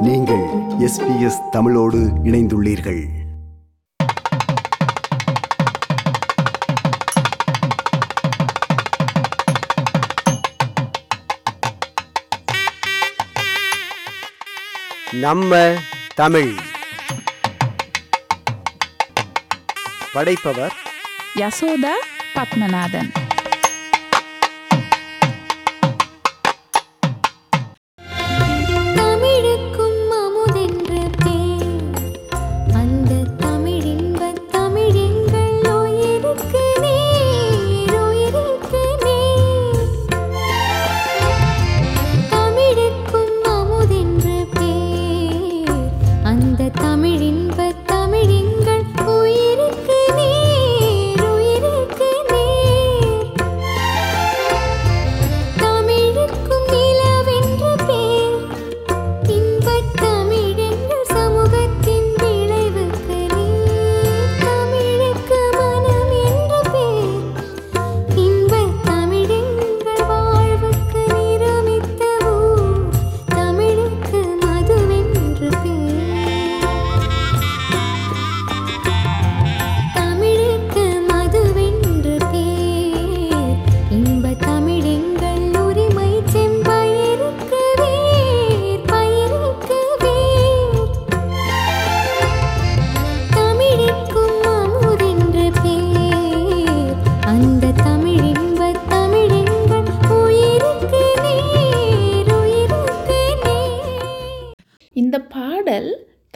நீங்கள் எஸ்பிஎஸ் தமிழோடு இணைந்துள்ளீர்கள். நம்ம தமிழ். படைப்பவர் யசோதா பத்மநாதன்.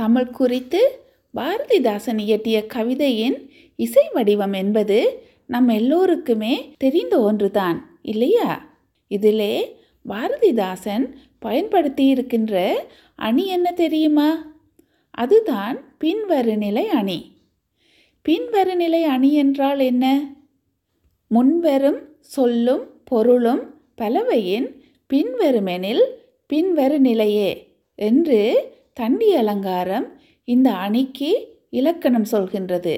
தமிழ் குறித்து பாரதிதாசன் இயற்றிய கவிதையின் இசை வடிவம் என்பது நம் எல்லோருக்குமே தெரிந்த ஒன்றுதான் இல்லையா? இதிலே பாரதிதாசன் பயன்படுத்தி இருக்கின்ற அணி என்ன தெரியுமா? அதுதான் பின்வருநிலை அணி. பின்வருநிலை அணி என்றால் என்ன? முன்வரும் சொல்லும் பொருளும் பலவையின் பின்வருமெனில் பின்வரு நிலையே என்று தண்டி அலங்காரம் இந்த அணிக்கு இலக்கணம் சொல்கின்றது.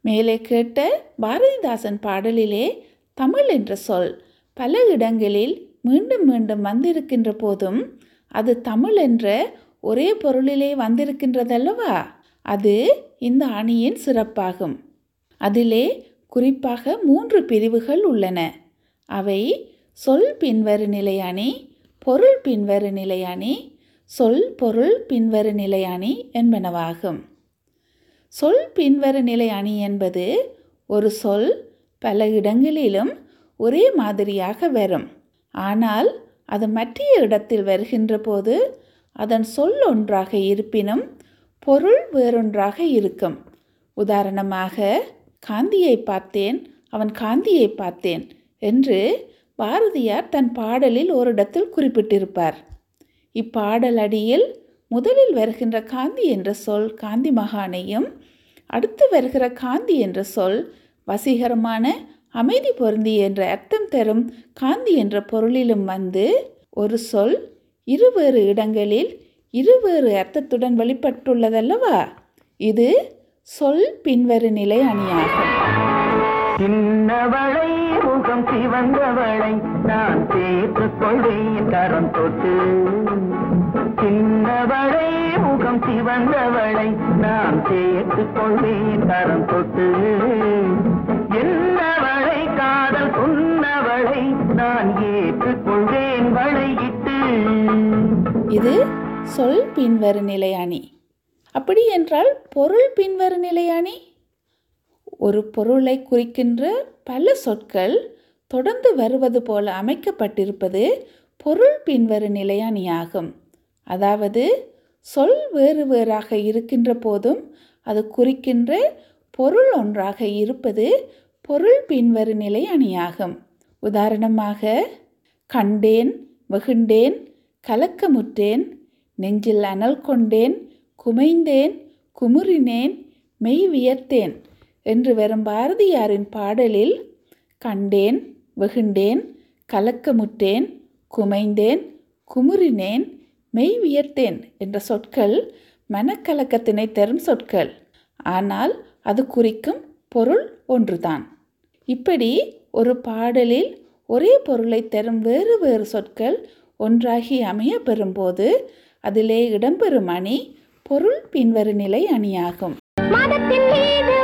மேலே கேட்ட பாரதிதாசன் பாடலிலே தமிழ் என்ற சொல் பல இடங்களில் மீண்டும் மீண்டும் வந்திருக்கின்ற போதும் அது தமிழ் என்ற ஒரே பொருளிலே வந்திருக்கின்றதல்லவா? அது இந்த அணியின் சிறப்பாகும். அதிலே குறிப்பாக மூன்று பிரிவுகள் உள்ளன. அவை சொல் பின்வரு நிலை அணி பொருள் பின்வரு நிலை அணி சொல் பொருள் பின்வரு நிலை அணி என்பனவாகும். சொல் பின்வரு நிலை அணி என்பது ஒரு சொல் பல இடங்களிலும் ஒரே மாதிரியாக வரும். ஆனால் அது மற்றைய இடத்தில் வருகின்ற போது அதன் சொல் ஒன்றாக இருப்பினும் பொருள் வேறொன்றாக இருக்கும். உதாரணமாக காந்தியை பார்த்தேன் அவன் காந்தியை பார்த்தேன் என்று பாரதியார் தன் பாடலில் ஒரு இடத்தில் குறிப்பிட்டிருப்பார். இப்பாடல் அடியில் முதலில் வருகின்ற காந்தி என்ற சொல் காந்தி மகானையும் அடுத்து வருகிற காந்தி என்ற சொல் வசீகரமான அமைதி பொருந்தி என்ற அர்த்தம் தரும் காந்தி என்ற பொருளிலும் வந்து ஒரு சொல் இருவேறு இடங்களில் இருவேறு அர்த்தத்துடன் வெளிப்பட்டுள்ளதல்லவா? இது சொல் பின்வரு நிலை அணியாகும் சின்னவளை முகம் சிவந்தவளை நான் சேர்த்துக் கொள்வேன் கரம் தொட்டு. சின்னவளை முகம் சிவந்தவளை நான் சேர்த்துக் கொள்வேன் கரம் தொட்டு. என்னவளை காதல் சொன்னவளை நான் ஏற்றுக் கொள்வேன் வளையிட்டு. இது சொல் பின்வரு நிலையாணி. அப்படி என்றால் பொருள் பின்வரு நிலையாணி. ஒரு பொருளை குறிக்கின்ற பல சொற்கள் தொடர்ந்து வருவது போல அமைக்கப்பட்டிருப்பது பொருள் பின்வரு நிலை அணியாகும் அதாவது சொல் வேறு வேறாக இருக்கின்ற போதும் அது குறிக்கின்ற பொருள் ஒன்றாக இருப்பது பொருள் பின்வரு நிலை அணியாகும் உதாரணமாக கண்டேன் வெகுண்டேன் கலக்கமுற்றேன் நெஞ்சில் அனல் கொண்டேன் குமைந்தேன் குமுறினேன் மெய் வியர்த்தேன் என்று வரும் பாரதியாரின் பாடலில் கண்டேன் வெகுண்டேன் கலக்கமுற்றேன் குமைந்தேன் குமுறினேன் மெய் வியர்த்தேன் என்ற சொற்கள் மனக்கலக்கத்தினை தரும் சொற்கள். ஆனால் அது குறிக்கும் பொருள் ஒன்றுதான். இப்படி ஒரு பாடலில் ஒரே பொருளை தரும் வேறு வேறு சொற்கள் ஒன்றாகி அமைய பெறும்போது அதிலே இடம்பெறும் அணி பொருள் பின்வரும் நிலை அணியாகும். மதத்தின் மீது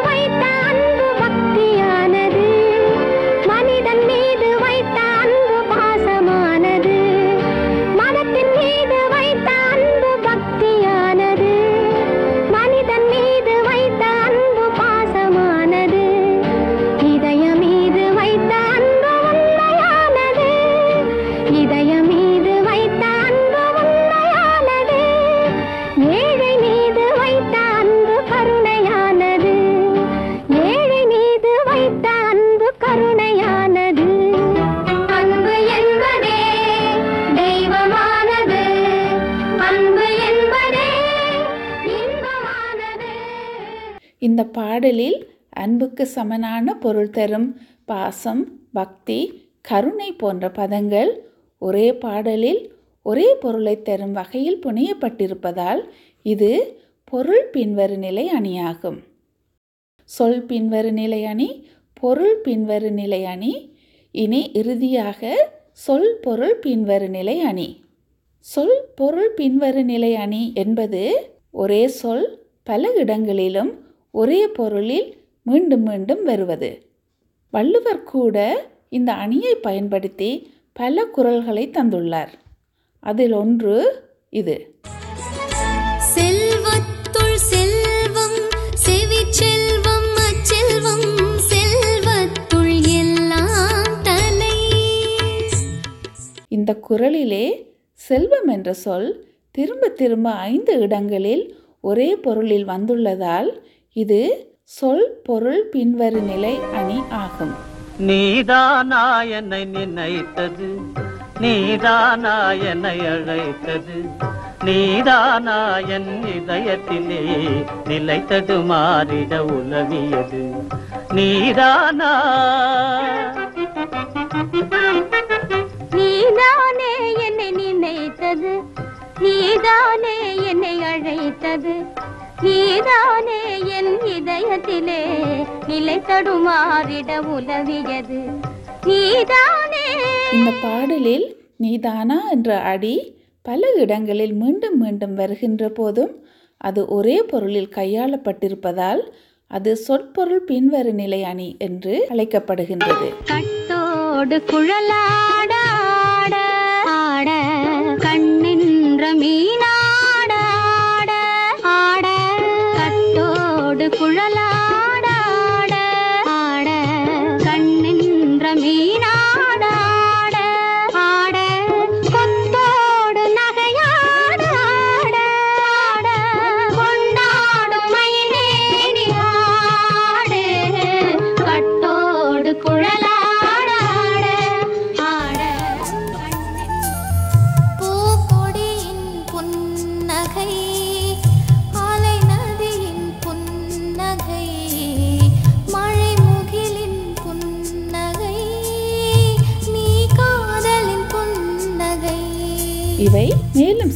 இந்த பாடலில் அன்புக்கு சமனான பொருள் தரும் பாசம் பக்தி கருணை போன்ற பதங்கள் ஒரே பாடலில் ஒரே பொருளை தரும் வகையில் புனையப்பட்டிருப்பதால் இது பொருள் பின்வரு நிலை அணியாகும். சொல் பின்வரு நிலை அணி பொருள் பின்வரு நிலை அணி இனி இறுதியாக சொல் பொருள் பின்வரு நிலை அணி. சொல் பொருள் பின்வரு நிலை அணி என்பது ஒரே சொல் பல இடங்களிலும் ஒரே பொருளில் மீண்டும் மீண்டும் வருவது. வள்ளுவர் கூட இந்த அணியை பயன்படுத்தி பல குறள்களை தந்துள்ளார். அதில் ஒன்று இது. செல்வத்துள் செல்வம் செவிச்செல்வம் அச்செல்வம் செல்வத்துள் எல்லாம் தலை இந்த குறளிலே செல்வம் என்ற சொல் திரும்ப திரும்ப ஐந்து இடங்களில் ஒரே பொருளில் வந்துள்ளதால் இது சொல் பொருள் பின்வரு நிலை அணி ஆகும். நீதானா என்னை நினைத்தது நீதானா என்னை அழைத்தது நீதானா என் இதயத்திலே நிலைத்தது மாறிட உலவியது. நீதானா நீதானே என்னை நினைத்தது நீதானே என்னை அழைத்தது நீதானே என் இதயத்திலே நிலை தடுமாறிட உலவியது நீதானே. இந்த பாடலில் நீதானா என்ற அடி பல இடங்களில் மீண்டும் மீண்டும் வருகின்ற போதும் அது ஒரே பொருளில் கையாளப்பட்டிருப்பதால் அது சொற்பொருள் பின்வரு நிலை அணி என்று அழைக்கப்படுகின்றது. கட்டோடு குழலாட கண்ணின்ற மீனாட கட்டோடு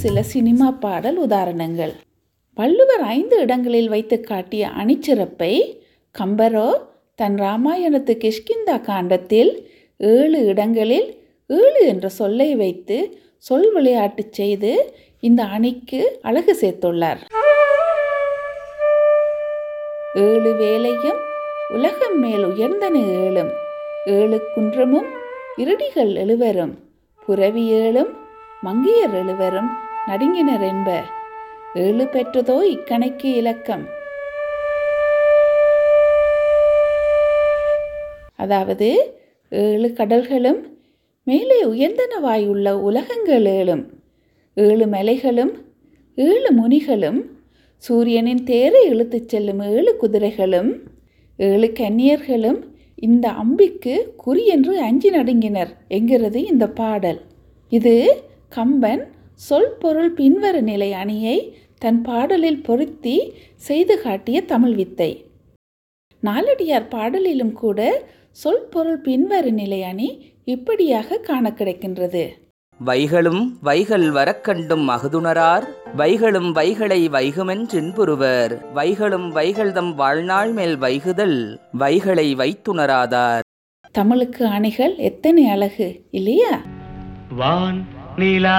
சில சினிமா பாடல் உதாரணங்கள். வள்ளுவர் ஐந்து இடங்களில் வைத்து காட்டிய அணிச்சிறப்பை கம்பரோ தன் ராமாயணத்து கிஷ்கிந்தா காண்டத்தில் ஏழு இடங்களில் ஏழு என்ற சொல்லை வைத்து சொல் விளையாட்டு செய்து இந்த அணிக்கு அழகு சேர்த்துள்ளார். ஏழு வேலையும் உலகம் மேல் உயர்ந்தன ஏழும் ஏழு குன்றமும் இருடிகள் எழுவரும் புறவி ஏழும் மங்கையர் எழுவரும் நடுங்கினர் என்ப ஏழு பெற்றதோ இக்கணைக்கு இலக்கம். அதாவது ஏழு கடல்களும் மேலே உயர்ந்தனவாயுள்ள உலகங்கள் ஏழும். ஏழு மலைகளும் ஏழு முனிகளும் சூரியனின் தேரை இழுத்துச் செல்லும் ஏழு குதிரைகளும் ஏழு கன்னியர்களும் இந்த அம்பிக்கு குறி என்று அஞ்சி நடுங்கினர் என்கிறது இந்த பாடல். இது கம்பன் சொல் பொருள் பின்வரு நிலை அணியை தன் பாடலில் பொருத்தி செய்து காட்டிய தமிழ் வித்தை. நாலடியார் பாடலிலும் கூட சொல் பொருள் பின்வரு நிலை அணி இப்படியாக காண கிடைக்கின்றது. வைகளும் வைகள் வரக்கண்டும் அகுதுணரார் வைகளும் வைகளை வைகுமென்றின்புருவர் வைகளும் வைகள்தம் வாழ்நாள் மேல் வைகுதல் வைகளை வைத்துணராதார். தமிழுக்கு அணிகள் எத்தனை அழகு இல்லையா? வான் நீலா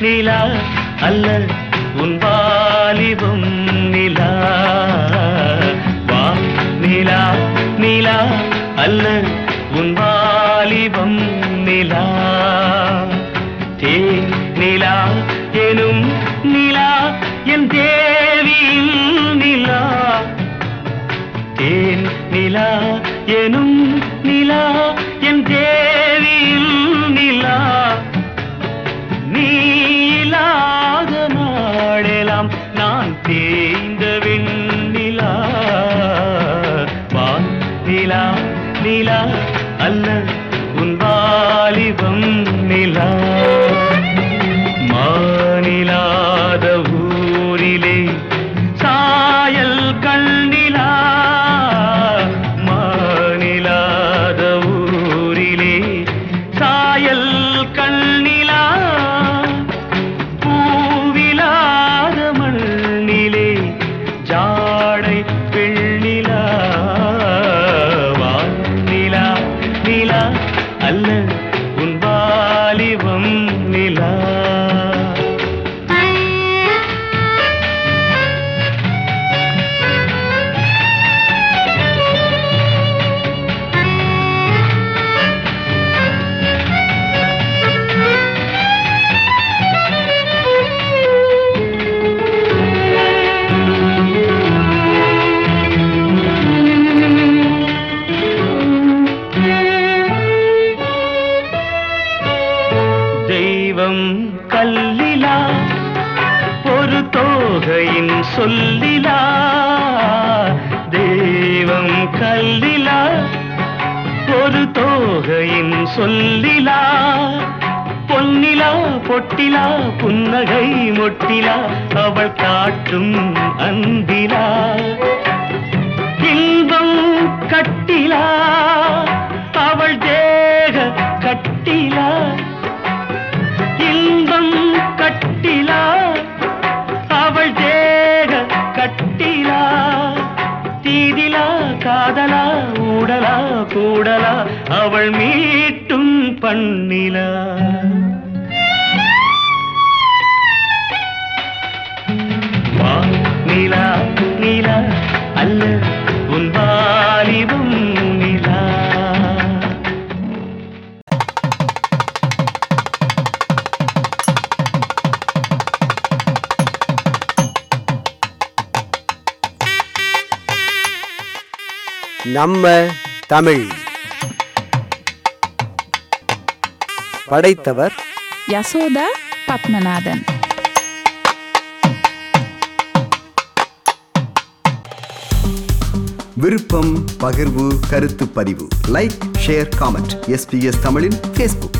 நிலா அல்ல உன் வாலிபம் நிலா. வா நிலா நிலா அல்ல உன் வாலிபம் நிலா. தே நிலா எனும் நிலா என் தேவியின் நிலா. தேன் நிலா எனும் நிலா என் தேவியில் பொட்டிலா புன்னகை மொட்டிலா அவள் காட்டும் அன்பிலா. இன்பம் கட்டிலா அவள் தேக கட்டிலா. இன்பம் கட்டிலா அவள் தேக கட்டிலா. தீதிலா காதலா ஊடலா கூடலா அவள் மீட்டும் பண்ணிலா. நம்ம தமிழ். படைத்தவர் யசோதா பத்மநாதன். விருப்பம் பகிர்வு கருத்து பதிவு. லைக் ஷேர் காமெண்ட் எஸ்பிஎஸ் தமிழின் ஃபேஸ்புக்